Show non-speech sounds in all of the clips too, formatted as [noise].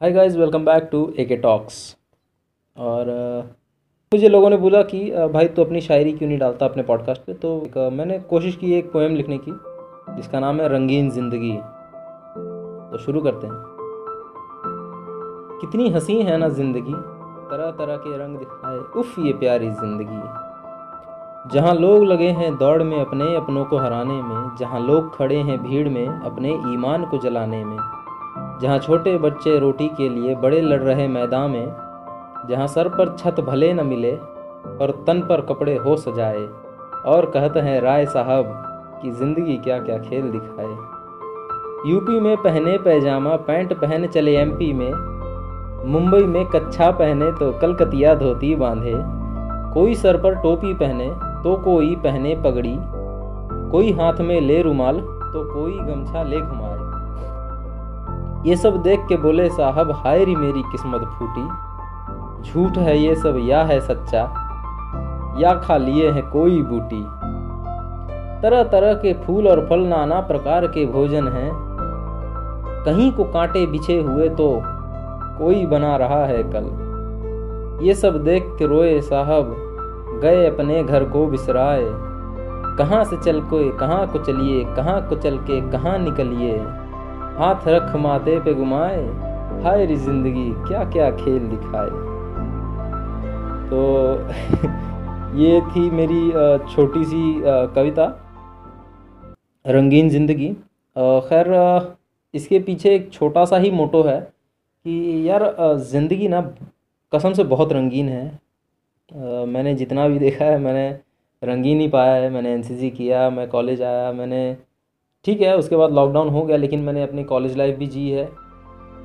Hi guys welcome back to A K talks और मुझे लोगों ने बोला कि भाई तू अपनी शायरी क्यों नहीं डालता अपने पॉडकास्ट पे? तो मैंने कोशिश की एक पोएम लिखने की, जिसका नाम है रंगीन ज़िंदगी। तो शुरू करते हैं। कितनी हँसी है ना ज़िंदगी, तरह तरह के रंग दिखाए, उफ ये प्यारी ज़िंदगी। जहाँ लोग लगे हैं दौड़ में अपने अपनों को हराने में, जहाँ लोग खड़े हैं भीड़ में अपने ईमान को जलाने में। जहाँ छोटे बच्चे रोटी के लिए बड़े लड़ रहे मैदान में, जहाँ सर पर छत भले न मिले, पर तन पर कपड़े हो सजाए, और कहते हैं, राय साहब कि ज़िंदगी क्या क्या खेल दिखाए। यूपी में पहने पैजामा, पैंट पहन चले एमपी में, मुंबई में कच्छा पहने तो कलकतिया धोती बांधे, कोई सर पर टोपी पहने तो कोई पहने पगड़ी, कोई हाथ में ले रुमाल तो कोई गमछा ले घुमाए। ये सब देख के बोले, साहब, हाय री मेरी किस्मत फूटी। झूठ है ये सब, या है सच्चा? या खा लिए हैं कोई बूटी? तरह तरह के फूल और फल नाना प्रकार के भोजन हैं। कहीं को कांटे बिछे हुए तो कोई बना रहा है कल। ये सब देख के रोए, साहब, गए अपने घर को बिसराए। कहाँ से चल कोई, कहाँ को चलिए, कहाँ को चल के, कहाँ निकलिए? हाथ रख माथे पे घुमाए, हाय री ज़िंदगी क्या क्या खेल दिखाए। तो [laughs] ये थी मेरी छोटी सी कविता, रंगीन ज़िंदगी। खैर इसके पीछे एक छोटा सा ही मोटो है कि यार ज़िंदगी ना कसम से बहुत रंगीन है। मैंने जितना भी देखा है, मैंने रंगीन ही पाया है, मैंने एनसीसी किया, मैं कॉलेज आया, मैंने ठीक है, उसके बाद लॉकडाउन हो गया, लेकिन मैंने अपनी कॉलेज लाइफ भी जी है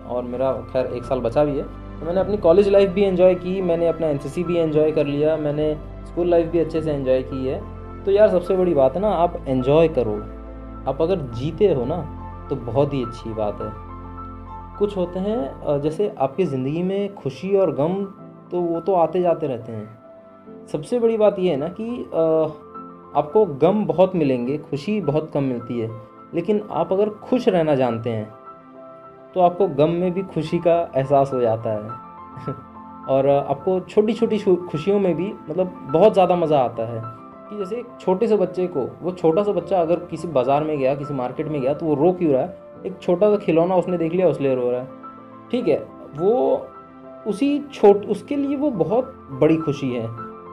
और मेरा खैर एक साल बचा भी है। तो मैंने अपनी कॉलेज लाइफ भी इन्जॉय की, मैंने अपना एनसीसी भी इन्जॉय कर लिया, मैंने स्कूल लाइफ भी अच्छे से इन्जॉय की है। तो यार, सबसे बड़ी बात है ना, आप एंजॉय करो। आप अगर जीते हो ना तो बहुत ही अच्छी बात है। कुछ होते हैं जैसे आपकी ज़िंदगी में खुशी और गम तो वो तो आते जाते रहते हैं। सबसे बड़ी बात यह है ना कि आपको गम बहुत मिलेंगे, खुशी बहुत कम मिलती है। लेकिन आप अगर खुश रहना जानते हैं तो आपको गम में भी खुशी का एहसास हो जाता है। [laughs] और आपको छोटी छोटी खुशियों में भी मतलब बहुत ज़्यादा मज़ा आता है कि जैसे एक छोटे से बच्चे को, वो छोटा सा बच्चा अगर किसी बाज़ार में गया, किसी मार्केट में गया तो वो रो क्यों रहा है? एक छोटा सा खिलौना उसने देख लिया उसलिए रो रहा है। ठीक है, वो उसी छोट, उसके लिए वो बहुत बड़ी खुशी है।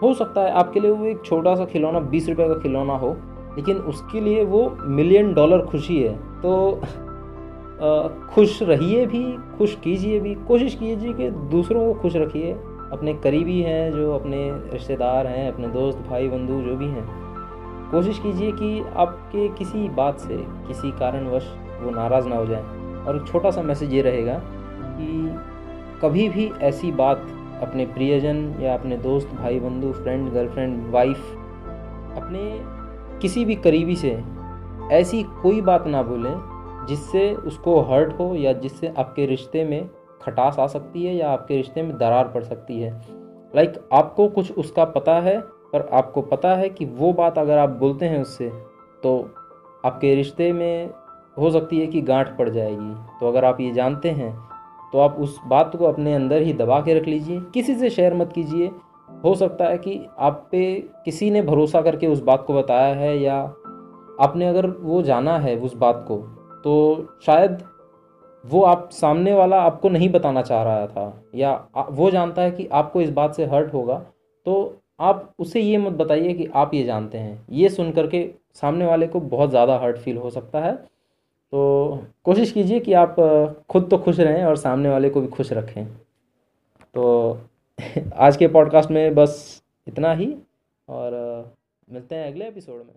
हो सकता है आपके लिए वो एक छोटा सा खिलौना, बीस रुपये का खिलौना हो लेकिन उसके लिए वो मिलियन डॉलर खुशी है। तो [laughs] खुश रहिए भी, खुश कीजिए भी, कोशिश कीजिए कि दूसरों को खुश रखिए। अपने करीबी हैं जो, अपने रिश्तेदार हैं, अपने दोस्त, भाई, बंधु, जो भी हैं। कोशिश कीजिए कि आपके किसी बात से, किसी कारणवश वो नाराज़ ना हो जाए। और एक छोटा सा मैसेज ये रहेगा कि कभी भी ऐसी बात अपने प्रियजन या अपने दोस्त, भाई, बंधु फ्रेंड गर्लफ्रेंड वाइफ अपने किसी भी करीबी से ऐसी कोई बात ना बोलें जिससे उसको हर्ट हो या जिससे आपके रिश्ते में खटास आ सकती है या आपके रिश्ते में दरार पड़ सकती है। लाइक like, आपको कुछ उसका पता है पर आपको पता है कि वो बात अगर आप बोलते हैं उससे तो आपके रिश्ते में हो सकती है कि गांठ पड़ जाएगी। तो अगर आप ये जानते हैं तो आप उस बात को अपने अंदर ही दबा के रख लीजिए। किसी से शेयर मत कीजिए। हो सकता है कि आप पे किसी ने भरोसा करके उस बात को बताया है या आपने अगर वो जाना है उस बात को तो शायद वो आप सामने वाला आपको नहीं बताना चाह रहा था या वो जानता है कि आपको इस बात से हर्ट होगा तो आप उसे ये मत बताइए कि आप ये जानते हैं। ये सुन करके सामने वाले को बहुत ज़्यादा हर्ट फील हो सकता है। तो कोशिश कीजिए कि आप खुद तो खुश रहें और सामने वाले को भी खुश रखें। तो [laughs] आज के पॉडकास्ट में बस इतना ही और मिलते हैं अगले एपिसोड में।